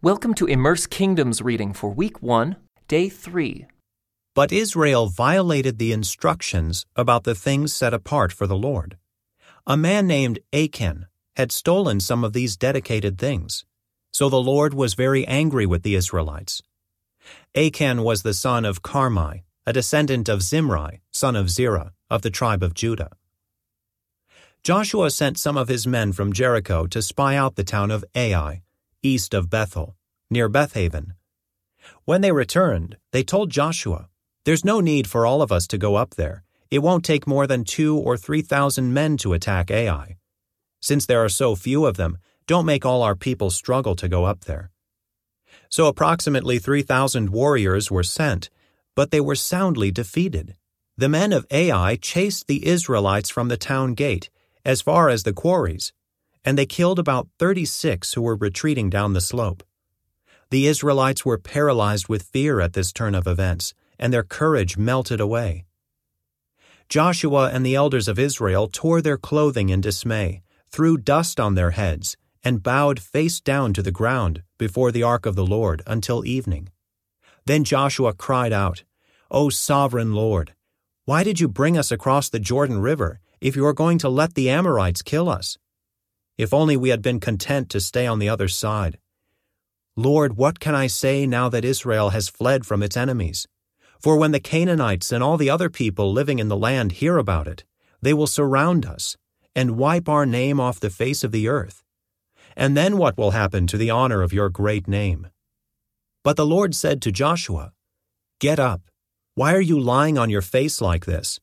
Welcome to Immerse Kingdom's reading for week 1, day 3. But Israel violated the instructions about the things set apart for the Lord. A man named Achan had stolen some of these dedicated things. So the Lord was very angry with the Israelites. Achan was the son of Carmi, a descendant of Zimri, son of Zerah, of the tribe of Judah. Joshua sent some of his men from Jericho to spy out the town of Ai, east of Bethel, near Bethaven. When they returned, they told Joshua, There's no need for all of us to go up there. It won't take more than two or three thousand men to attack Ai. Since there are so few of them, don't make all our people struggle to go up there. So approximately 3,000 warriors were sent, but they were soundly defeated. The men of Ai chased the Israelites from the town gate as far as the quarries, and they killed about 36 who were retreating down the slope. The Israelites were paralyzed with fear at this turn of events, and their courage melted away. Joshua and the elders of Israel tore their clothing in dismay, threw dust on their heads, and bowed face down to the ground before the ark of the Lord until evening. Then Joshua cried out, O sovereign Lord, why did you bring us across the Jordan River if you are going to let the Amorites kill us? If only we had been content to stay on the other side. Lord, what can I say now that Israel has fled from its enemies? For when the Canaanites and all the other people living in the land hear about it, they will surround us and wipe our name off the face of the earth. And then what will happen to the honor of your great name? But the Lord said to Joshua, Get up. Why are you lying on your face like this?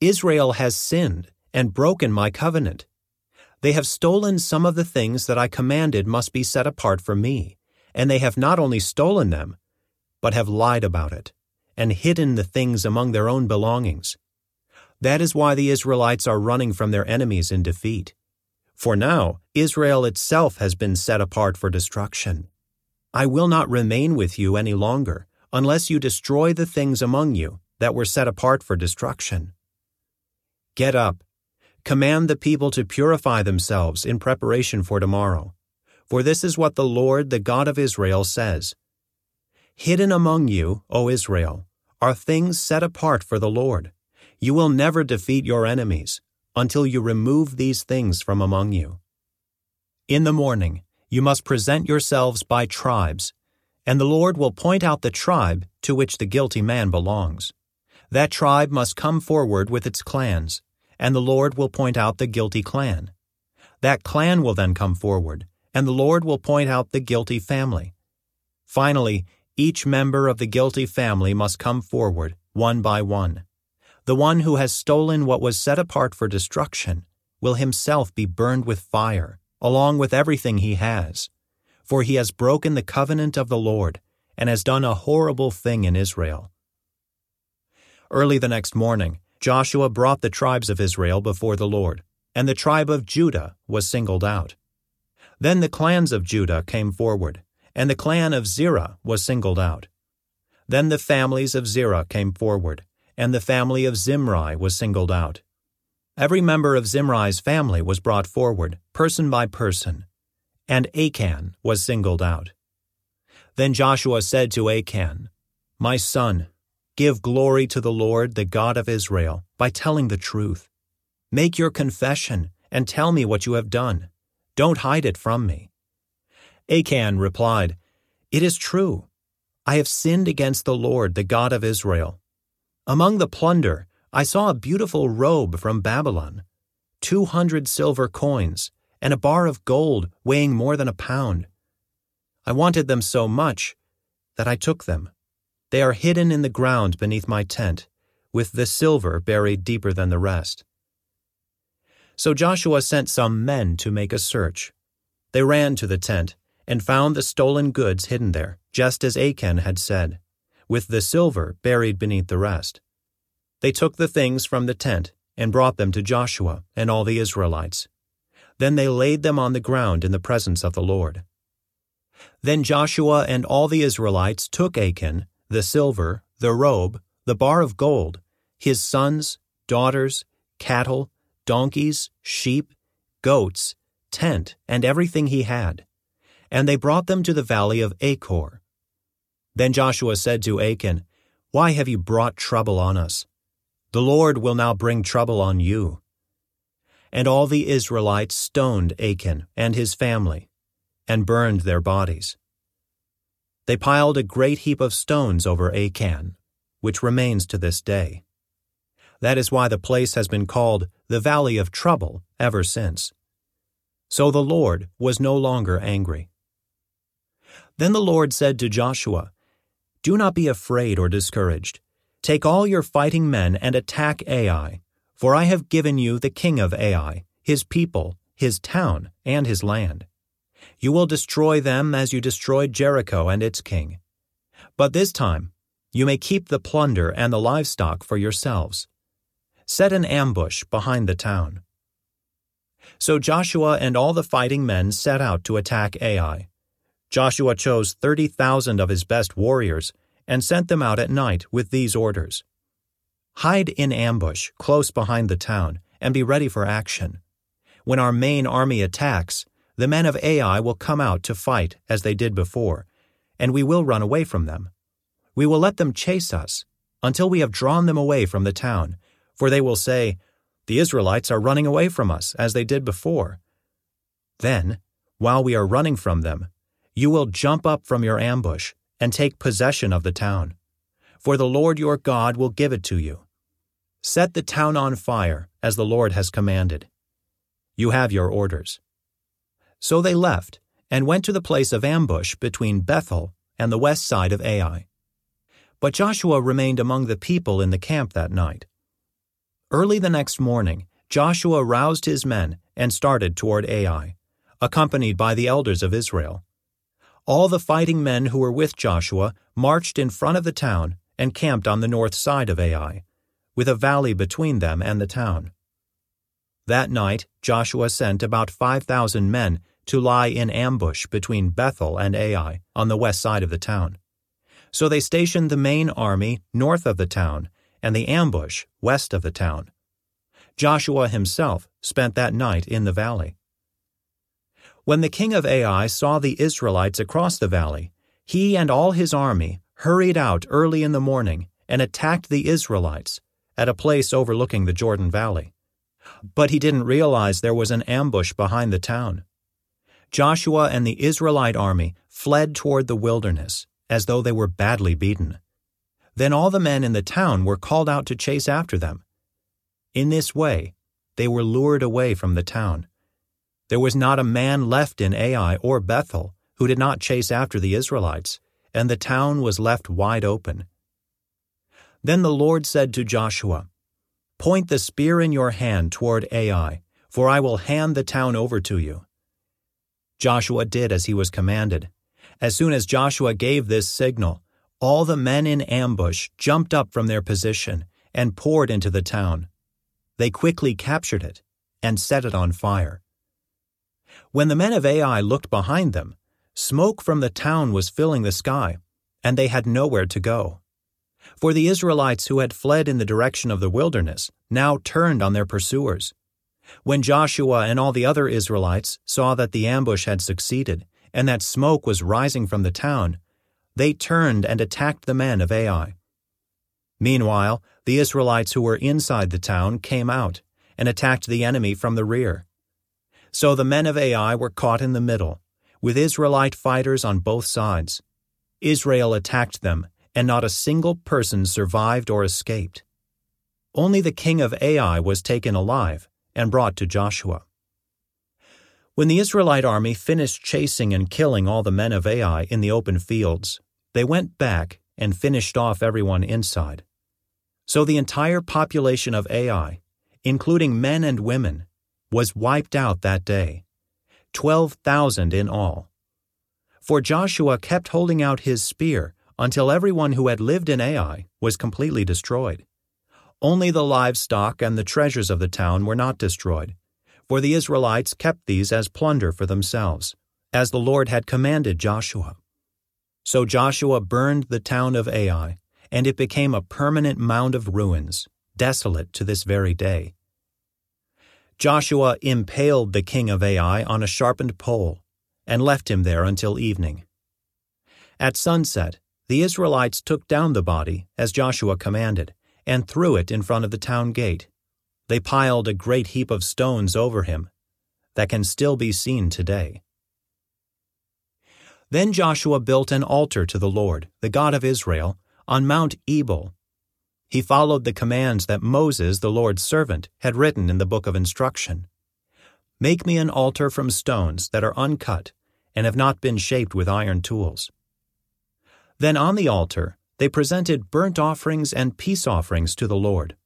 Israel has sinned and broken my covenant. They have stolen some of the things that I commanded must be set apart for me, and they have not only stolen them, but have lied about it, and hidden the things among their own belongings. That is why the Israelites are running from their enemies in defeat. For now, Israel itself has been set apart for destruction. I will not remain with you any longer, unless you destroy the things among you that were set apart for destruction. Get up Command the people to purify themselves in preparation for tomorrow. For this is what the Lord, the God of Israel, says Hidden among you, O Israel, are things set apart for the Lord. You will never defeat your enemies until you remove these things from among you. In the morning, you must present yourselves by tribes, and the Lord will point out the tribe to which the guilty man belongs. That tribe must come forward with its clans and the Lord will point out the guilty clan. That clan will then come forward, and the Lord will point out the guilty family. Finally, each member of the guilty family must come forward, one by one. The one who has stolen what was set apart for destruction will himself be burned with fire, along with everything he has. For he has broken the covenant of the Lord, and has done a horrible thing in Israel. Early the next morning, Joshua brought the tribes of Israel before the Lord, and the tribe of Judah was singled out. Then the clans of Judah came forward, and the clan of Zerah was singled out. Then the families of Zerah came forward, and the family of Zimri was singled out. Every member of Zimri's family was brought forward, person by person, and Achan was singled out. Then Joshua said to Achan, My son, Give glory to the Lord, the God of Israel, by telling the truth. Make your confession and tell me what you have done. Don't hide it from me. Achan replied, It is true. I have sinned against the Lord, the God of Israel. Among the plunder, I saw a beautiful robe from Babylon, two hundred silver coins, and a bar of gold weighing more than a pound. I wanted them so much that I took them. They are hidden in the ground beneath my tent, with the silver buried deeper than the rest. So Joshua sent some men to make a search. They ran to the tent and found the stolen goods hidden there, just as Achan had said, with the silver buried beneath the rest. They took the things from the tent and brought them to Joshua and all the Israelites. Then they laid them on the ground in the presence of the Lord. Then Joshua and all the Israelites took Achan the silver, the robe, the bar of gold, his sons, daughters, cattle, donkeys, sheep, goats, tent, and everything he had. and they brought them to the valley of Achor. Then Joshua said to Achan, Why have you brought trouble on us? The Lord will now bring trouble on you. And all the Israelites stoned Achan and his family, and burned their bodies. They piled a great heap of stones over Achan, which remains to this day. That is why the place has been called the Valley of Trouble ever since. So the Lord was no longer angry. Then the Lord said to Joshua, Do not be afraid or discouraged. Take all your fighting men and attack Ai, for I have given you the king of Ai, his people, his town, and his land. You will destroy them as you destroyed Jericho and its king. But this time, you may keep the plunder and the livestock for yourselves. Set an ambush behind the town. So Joshua and all the fighting men set out to attack Ai. Joshua chose 30,000 of his best warriors and sent them out at night with these orders Hide in ambush close behind the town and be ready for action. When our main army attacks, the men of Ai will come out to fight as they did before, and we will run away from them. We will let them chase us until we have drawn them away from the town, for they will say, The Israelites are running away from us as they did before. Then, while we are running from them, you will jump up from your ambush and take possession of the town, for the Lord your God will give it to you. Set the town on fire as the Lord has commanded. You have your orders. So they left and went to the place of ambush between Bethel and the west side of Ai. But Joshua remained among the people in the camp that night. Early the next morning, Joshua roused his men and started toward Ai, accompanied by the elders of Israel. All the fighting men who were with Joshua marched in front of the town and camped on the north side of Ai, with a valley between them and the town. That night Joshua sent about 5,000 men to lie in ambush between Bethel and Ai on the west side of the town. So they stationed the main army north of the town and the ambush west of the town. Joshua himself spent that night in the valley. When the king of Ai saw the Israelites across the valley, he and all his army hurried out early in the morning and attacked the Israelites at a place overlooking the Jordan Valley. But he didn't realize there was an ambush behind the town. Joshua and the Israelite army fled toward the wilderness as though they were badly beaten. Then all the men in the town were called out to chase after them. In this way, they were lured away from the town. There was not a man left in Ai or Bethel who did not chase after the Israelites, and the town was left wide open. Then the Lord said to Joshua, Point the spear in your hand toward Ai, for I will hand the town over to you. Joshua did as he was commanded. As soon as Joshua gave this signal, all the men in ambush jumped up from their position and poured into the town. They quickly captured it and set it on fire. When the men of Ai looked behind them, smoke from the town was filling the sky, and they had nowhere to go. For the Israelites who had fled in the direction of the wilderness now turned on their pursuers. When Joshua and all the other Israelites saw that the ambush had succeeded and that smoke was rising from the town, they turned and attacked the men of Ai. Meanwhile, the Israelites who were inside the town came out and attacked the enemy from the rear. So the men of Ai were caught in the middle, with Israelite fighters on both sides. Israel attacked them, and not a single person survived or escaped. Only the king of Ai was taken alive and brought to Joshua. When the Israelite army finished chasing and killing all the men of Ai in the open fields, they went back and finished off everyone inside. So the entire population of Ai, including men and women, was wiped out that day, 12,000 in all. For Joshua kept holding out his spear until everyone who had lived in Ai was completely destroyed. Only the livestock and the treasures of the town were not destroyed, for the Israelites kept these as plunder for themselves, as the Lord had commanded Joshua. So Joshua burned the town of Ai, and it became a permanent mound of ruins, desolate to this very day. Joshua impaled the king of Ai on a sharpened pole, and left him there until evening. At sunset, the Israelites took down the body, as Joshua commanded, and threw it in front of the town gate. They piled a great heap of stones over him that can still be seen today. Then Joshua built an altar to the Lord, the God of Israel, on Mount Ebal. He followed the commands that Moses, the Lord's servant, had written in the book of instruction. Make me an altar from stones that are uncut and have not been shaped with iron tools. Then on the altar they presented burnt offerings and peace offerings to the Lord.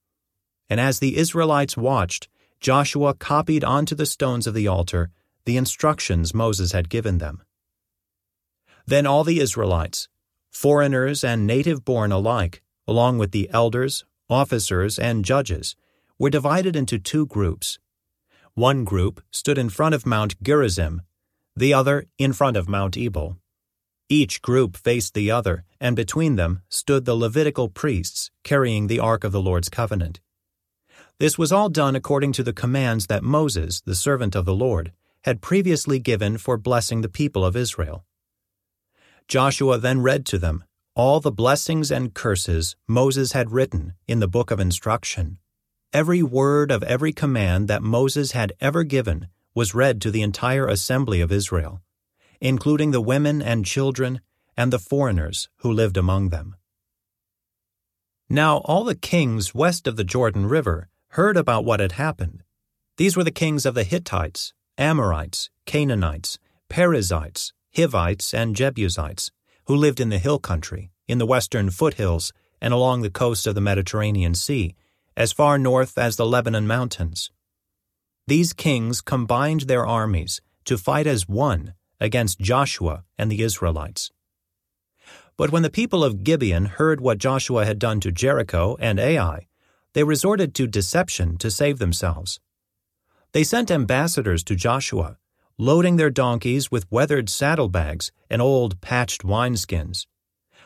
And as the Israelites watched, Joshua copied onto the stones of the altar the instructions Moses had given them. Then all the Israelites, foreigners and native born alike, along with the elders, officers, and judges, were divided into two groups. One group stood in front of Mount Gerizim, the other in front of Mount Ebal. Each group faced the other, and between them stood the Levitical priests carrying the Ark of the Lord's covenant. This was all done according to the commands that Moses, the servant of the Lord, had previously given for blessing the people of Israel. Joshua then read to them all the blessings and curses Moses had written in the book of instruction. Every word of every command that Moses had ever given was read to the entire assembly of Israel including the women and children and the foreigners who lived among them. Now all the kings west of the Jordan River heard about what had happened. These were the kings of the Hittites, Amorites, Canaanites, Perizzites, Hivites, and Jebusites, who lived in the hill country, in the western foothills, and along the coast of the Mediterranean Sea, as far north as the Lebanon Mountains. These kings combined their armies to fight as one against Joshua and the Israelites. But when the people of Gibeon heard what Joshua had done to Jericho and Ai, they resorted to deception to save themselves. They sent ambassadors to Joshua, loading their donkeys with weathered saddlebags and old patched wineskins.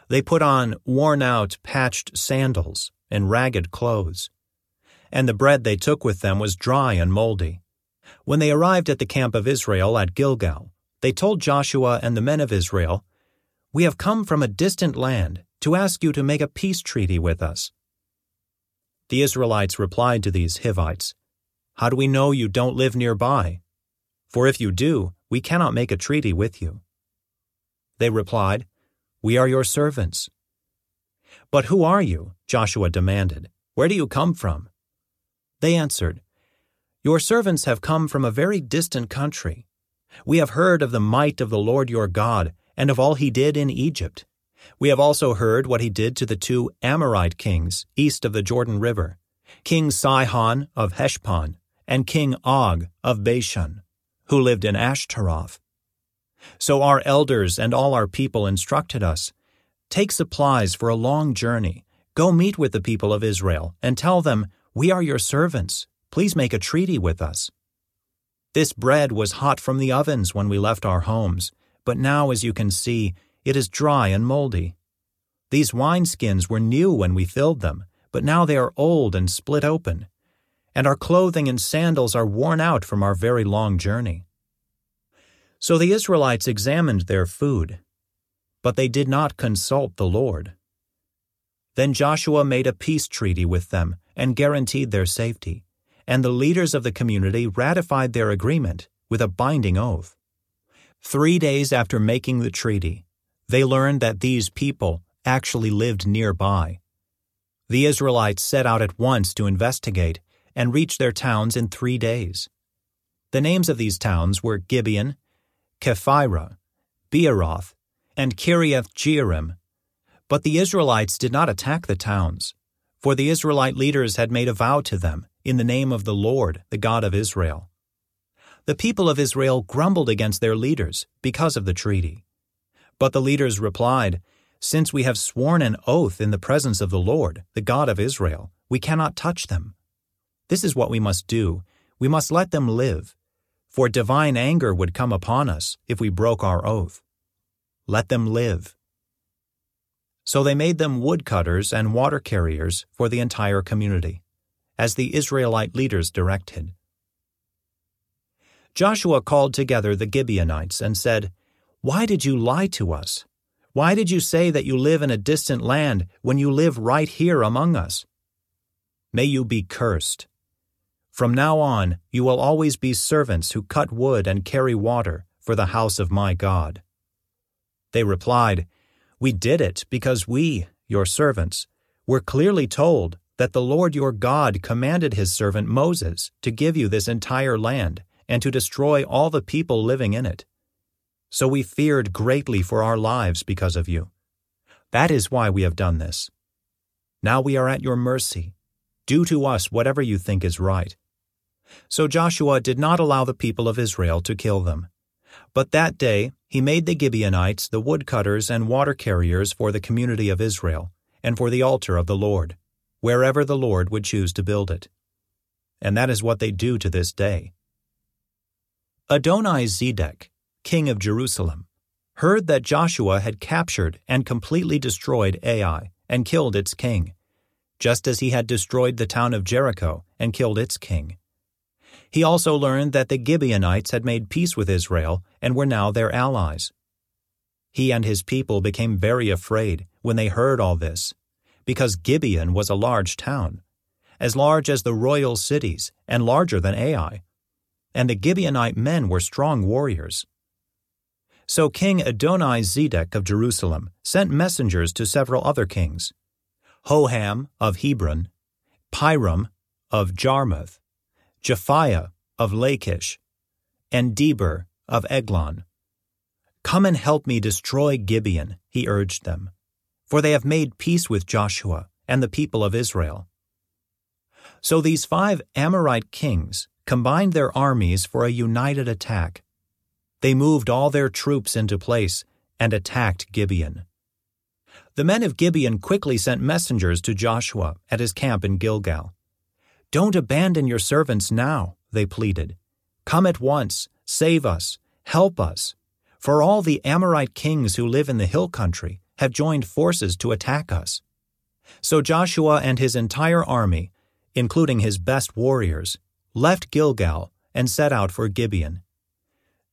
They put on worn out patched sandals and ragged clothes. And the bread they took with them was dry and moldy. When they arrived at the camp of Israel at Gilgal, they told Joshua and the men of Israel, We have come from a distant land to ask you to make a peace treaty with us. The Israelites replied to these Hivites, How do we know you don't live nearby? For if you do, we cannot make a treaty with you. They replied, We are your servants. But who are you? Joshua demanded. Where do you come from? They answered, Your servants have come from a very distant country we have heard of the might of the Lord your God, and of all he did in Egypt. We have also heard what he did to the two Amorite kings east of the Jordan River, King Sihon of Heshbon, and King Og of Bashan, who lived in Ashtaroth. So our elders and all our people instructed us Take supplies for a long journey. Go meet with the people of Israel, and tell them, We are your servants. Please make a treaty with us. This bread was hot from the ovens when we left our homes, but now, as you can see, it is dry and moldy. These wineskins were new when we filled them, but now they are old and split open. And our clothing and sandals are worn out from our very long journey. So the Israelites examined their food, but they did not consult the Lord. Then Joshua made a peace treaty with them and guaranteed their safety and the leaders of the community ratified their agreement with a binding oath. Three days after making the treaty, they learned that these people actually lived nearby. The Israelites set out at once to investigate and reached their towns in three days. The names of these towns were Gibeon, Kephirah, Beeroth, and Kiriath Jearim. But the Israelites did not attack the towns, for the Israelite leaders had made a vow to them in the name of the Lord, the God of Israel. The people of Israel grumbled against their leaders because of the treaty. But the leaders replied, Since we have sworn an oath in the presence of the Lord, the God of Israel, we cannot touch them. This is what we must do. We must let them live, for divine anger would come upon us if we broke our oath. Let them live. So they made them woodcutters and water carriers for the entire community as the Israelite leaders directed. Joshua called together the Gibeonites and said, Why did you lie to us? Why did you say that you live in a distant land when you live right here among us? May you be cursed. From now on, you will always be servants who cut wood and carry water for the house of my God. They replied, We did it because we, your servants, were clearly told that the Lord your God commanded his servant Moses to give you this entire land and to destroy all the people living in it. So we feared greatly for our lives because of you. That is why we have done this. Now we are at your mercy. Do to us whatever you think is right. So Joshua did not allow the people of Israel to kill them. But that day he made the Gibeonites the woodcutters and water carriers for the community of Israel, and for the altar of the Lord, wherever the Lord would choose to build it. And that is what they do to this day. Adonai Zedek, king of Jerusalem, heard that Joshua had captured and completely destroyed Ai and killed its king, just as he had destroyed the town of Jericho and killed its king. He also learned that the Gibeonites had made peace with Israel and were now their allies. He and his people became very afraid when they heard all this, because Gibeon was a large town, as large as the royal cities and larger than Ai, and the Gibeonite men were strong warriors. So King Adonai Zedek of Jerusalem sent messengers to several other kings Hoham of Hebron, Piram of Jarmuth, Japhia of Lachish, and Deber of Eglon. Come and help me destroy Gibeon, he urged them, for they have made peace with Joshua and the people of Israel. So these five Amorite kings combined their armies for a united attack. They moved all their troops into place and attacked Gibeon. The men of Gibeon quickly sent messengers to Joshua at his camp in Gilgal. Don't abandon your servants now, they pleaded. Come at once, save us, help us. For all the Amorite kings who live in the hill country have joined forces to attack us. So Joshua and his entire army, including his best warriors, left Gilgal and set out for Gibeon.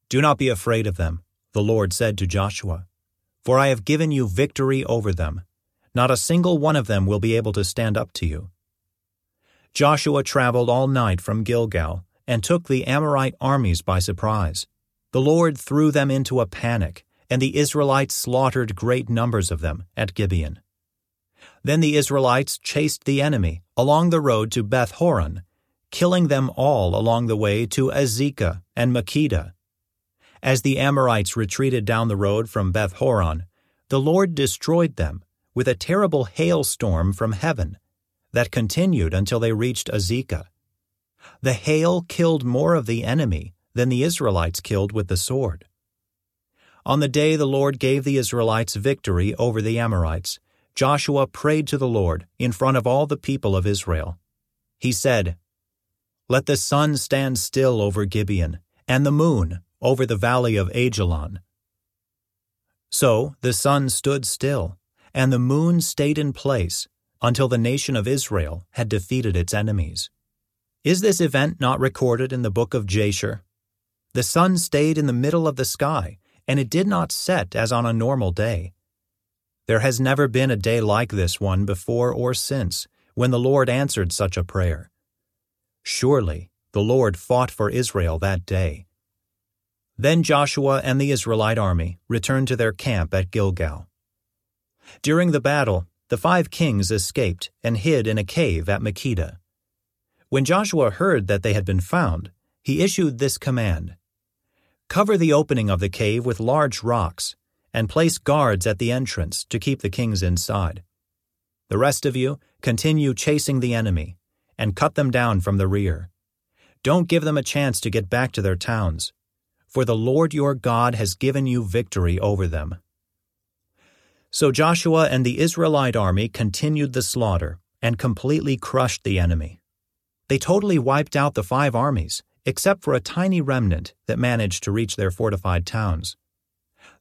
Do not be afraid of them, the Lord said to Joshua, for I have given you victory over them. Not a single one of them will be able to stand up to you. Joshua traveled all night from Gilgal and took the Amorite armies by surprise. The Lord threw them into a panic, and the Israelites slaughtered great numbers of them at Gibeon. Then the Israelites chased the enemy along the road to Beth Horon, killing them all along the way to Azekah and Makkedah. As the Amorites retreated down the road from Beth Horon, the Lord destroyed them with a terrible hailstorm from heaven that continued until they reached Azekah. The hail killed more of the enemy than the Israelites killed with the sword. On the day the Lord gave the Israelites victory over the Amorites, Joshua prayed to the Lord in front of all the people of Israel. He said, Let the sun stand still over Gibeon, and the moon over the valley of Ajalon. So the sun stood still, and the moon stayed in place until the nation of Israel had defeated its enemies. Is this event not recorded in the book of Jasher? The sun stayed in the middle of the sky, and it did not set as on a normal day. There has never been a day like this one before or since, when the Lord answered such a prayer. Surely the Lord fought for Israel that day. Then Joshua and the Israelite army returned to their camp at Gilgal. During the battle, the five kings escaped and hid in a cave at Makkedah. When Joshua heard that they had been found, he issued this command Cover the opening of the cave with large rocks, and place guards at the entrance to keep the kings inside. The rest of you continue chasing the enemy, and cut them down from the rear. Don't give them a chance to get back to their towns, for the Lord your God has given you victory over them. So Joshua and the Israelite army continued the slaughter and completely crushed the enemy. They totally wiped out the five armies, except for a tiny remnant that managed to reach their fortified towns.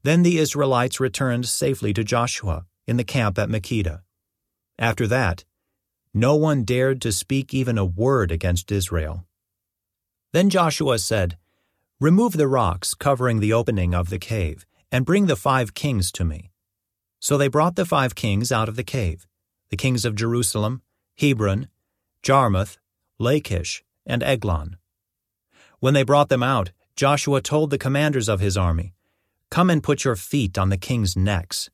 Then the Israelites returned safely to Joshua in the camp at Makkedah. After that, no one dared to speak even a word against Israel. Then Joshua said, Remove the rocks covering the opening of the cave, and bring the five kings to me. So they brought the five kings out of the cave the kings of Jerusalem, Hebron, Jarmuth, Lachish, and Eglon. When they brought them out, Joshua told the commanders of his army, Come and put your feet on the kings' necks.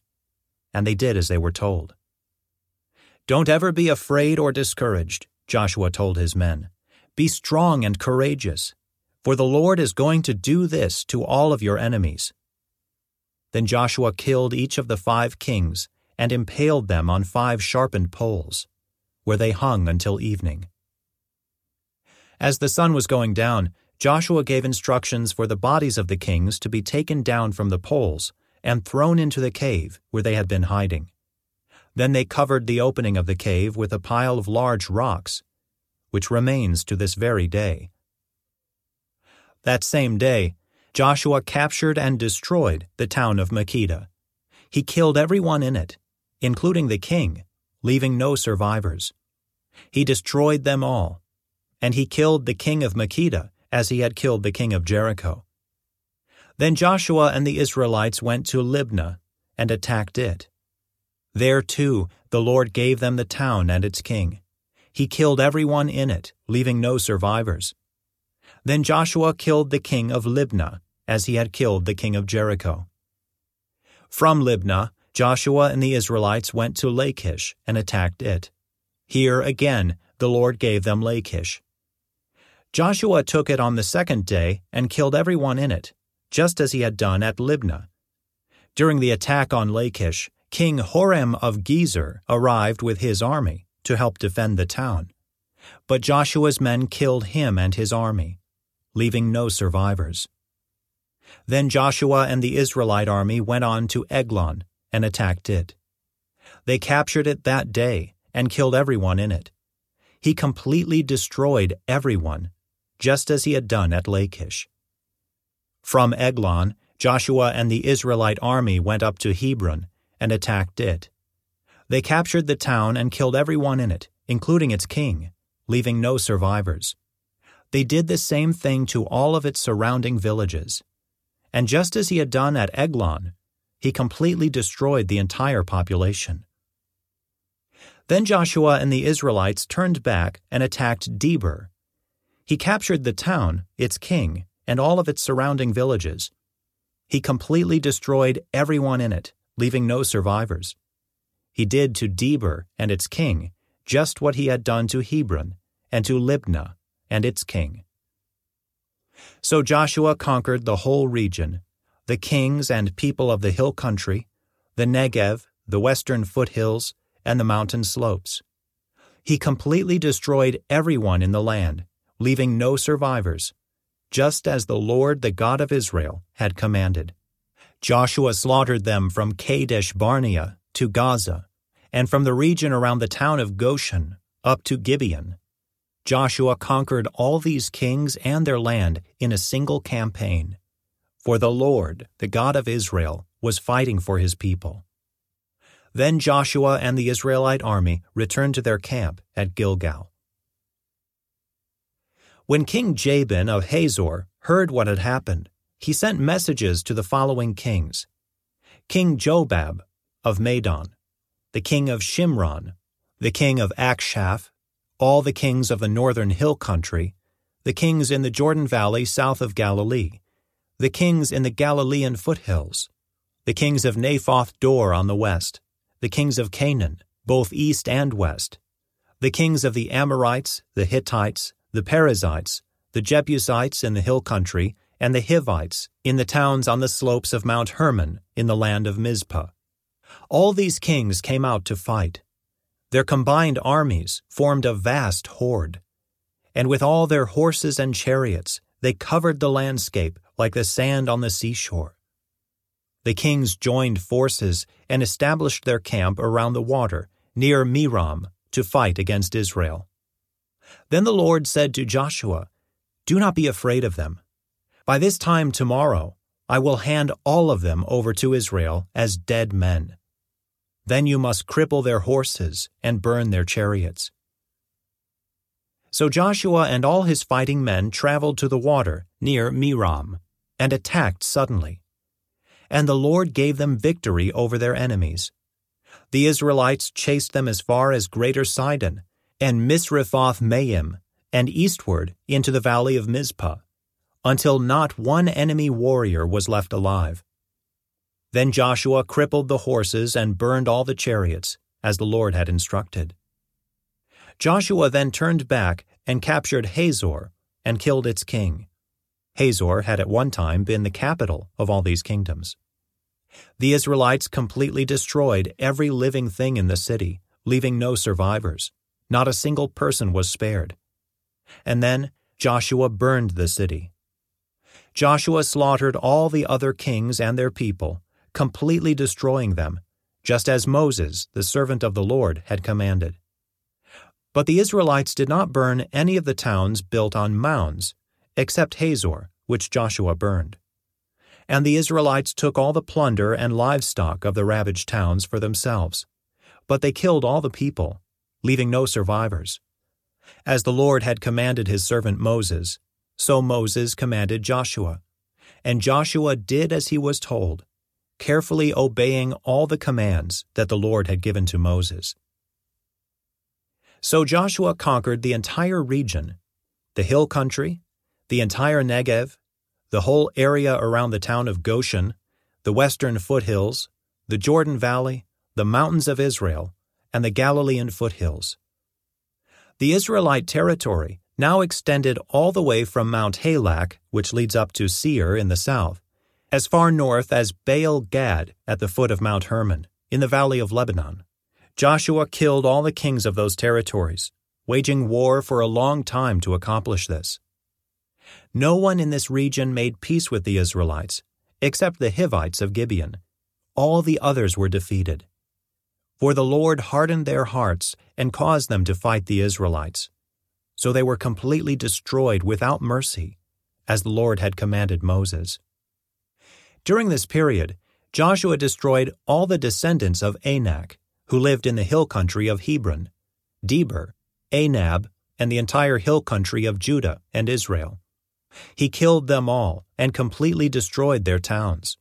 And they did as they were told. Don't ever be afraid or discouraged, Joshua told his men. Be strong and courageous, for the Lord is going to do this to all of your enemies. Then Joshua killed each of the five kings and impaled them on five sharpened poles, where they hung until evening. As the sun was going down, Joshua gave instructions for the bodies of the kings to be taken down from the poles and thrown into the cave where they had been hiding. Then they covered the opening of the cave with a pile of large rocks, which remains to this very day. That same day, Joshua captured and destroyed the town of Makkedah. He killed everyone in it, including the king, leaving no survivors. He destroyed them all, and he killed the king of Makkedah as he had killed the king of Jericho. Then Joshua and the Israelites went to Libnah and attacked it. There, too, the Lord gave them the town and its king. He killed everyone in it, leaving no survivors. Then Joshua killed the king of Libnah, as he had killed the king of Jericho. From Libnah, Joshua and the Israelites went to Lachish and attacked it. Here again, the Lord gave them Lachish. Joshua took it on the second day and killed everyone in it, just as he had done at Libnah. During the attack on Lachish, King Horam of Gezer arrived with his army to help defend the town. But Joshua's men killed him and his army, leaving no survivors. Then Joshua and the Israelite army went on to Eglon and attacked it. They captured it that day and killed everyone in it. He completely destroyed everyone, just as he had done at Lachish. From Eglon, Joshua and the Israelite army went up to Hebron and attacked it. They captured the town and killed everyone in it, including its king, leaving no survivors. They did the same thing to all of its surrounding villages. And just as he had done at Eglon, he completely destroyed the entire population. Then Joshua and the Israelites turned back and attacked Debir. He captured the town, its king, and all of its surrounding villages. He completely destroyed everyone in it, leaving no survivors. He did to Debir and its king just what he had done to Hebron and to Libnah and its king. So Joshua conquered the whole region, the kings and people of the hill country, the Negev, the western foothills, and the mountain slopes. He completely destroyed everyone in the land, leaving no survivors, just as the Lord, the God of Israel, had commanded. Joshua slaughtered them from Kadesh Barnea to Gaza, and from the region around the town of Goshen up to Gibeon. Joshua conquered all these kings and their land in a single campaign. For the Lord, the God of Israel, was fighting for his people. Then Joshua and the Israelite army returned to their camp at Gilgal. When King Jabin of Hazor heard what had happened, he sent messages to the following kings. King Jobab of Madon, the king of Shimron, the king of Achshaph, all the kings of the northern hill country, the kings in the Jordan Valley south of Galilee, the kings in the Galilean foothills, the kings of Naphoth Dor on the west, the kings of Canaan, both east and west, the kings of the Amorites, the Hittites, the Perizzites, the Jebusites in the hill country, and the Hivites in the towns on the slopes of Mount Hermon in the land of Mizpah. All these kings came out to fight. Their combined armies formed a vast horde. And with all their horses and chariots, they covered the landscape like the sand on the seashore. The kings joined forces and established their camp around the water near Merom to fight against Israel. Then the Lord said to Joshua, Do not be afraid of them. By this time tomorrow, I will hand all of them over to Israel as dead men. Then you must cripple their horses and burn their chariots. So Joshua and all his fighting men traveled to the water near Merom and attacked suddenly. And the Lord gave them victory over their enemies. The Israelites chased them as far as Greater Sidon and Misrephoth Maim and eastward into the valley of Mizpah, until not one enemy warrior was left alive. Then Joshua crippled the horses and burned all the chariots, as the Lord had instructed. Joshua then turned back and captured Hazor and killed its king. Hazor had at one time been the capital of all these kingdoms. The Israelites completely destroyed every living thing in the city, leaving no survivors. Not a single person was spared. And then Joshua burned the city. Joshua slaughtered all the other kings and their people, completely destroying them, just as Moses, the servant of the Lord, had commanded. But the Israelites did not burn any of the towns built on mounds, except Hazor, which Joshua burned. And the Israelites took all the plunder and livestock of the ravaged towns for themselves. But they killed all the people, leaving no survivors. As the Lord had commanded his servant Moses, so Moses commanded Joshua. And Joshua did as he was told, carefully obeying all the commands that the Lord had given to Moses. So Joshua conquered the entire region, the hill country, the entire Negev, the whole area around the town of Goshen, the western foothills, the Jordan Valley, the mountains of Israel, and the Galilean foothills. The Israelite territory now extended all the way from Mount Halak, which leads up to Seir in the south, as far north as Baal Gad at the foot of Mount Hermon, in the valley of Lebanon. Joshua killed all the kings of those territories, waging war for a long time to accomplish this. No one in this region made peace with the Israelites, except the Hivites of Gibeon. All the others were defeated. For the Lord hardened their hearts and caused them to fight the Israelites. So they were completely destroyed without mercy, as the Lord had commanded Moses. During this period, Joshua destroyed all the descendants of Anak, who lived in the hill country of Hebron, Debir, Anab, and the entire hill country of Judah and Israel. He killed them all and completely destroyed their towns.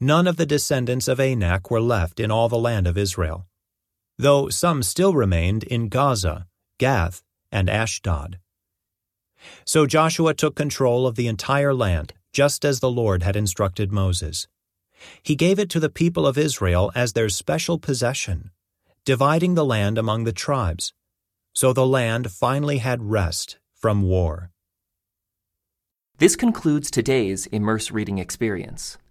None of the descendants of Anak were left in all the land of Israel, though some still remained in Gaza, Gath, and Ashdod. So Joshua took control of the entire land, just as the Lord had instructed Moses. He gave it to the people of Israel as their special possession, dividing the land among the tribes. So the land finally had rest from war. This concludes today's Immerse Reading Experience.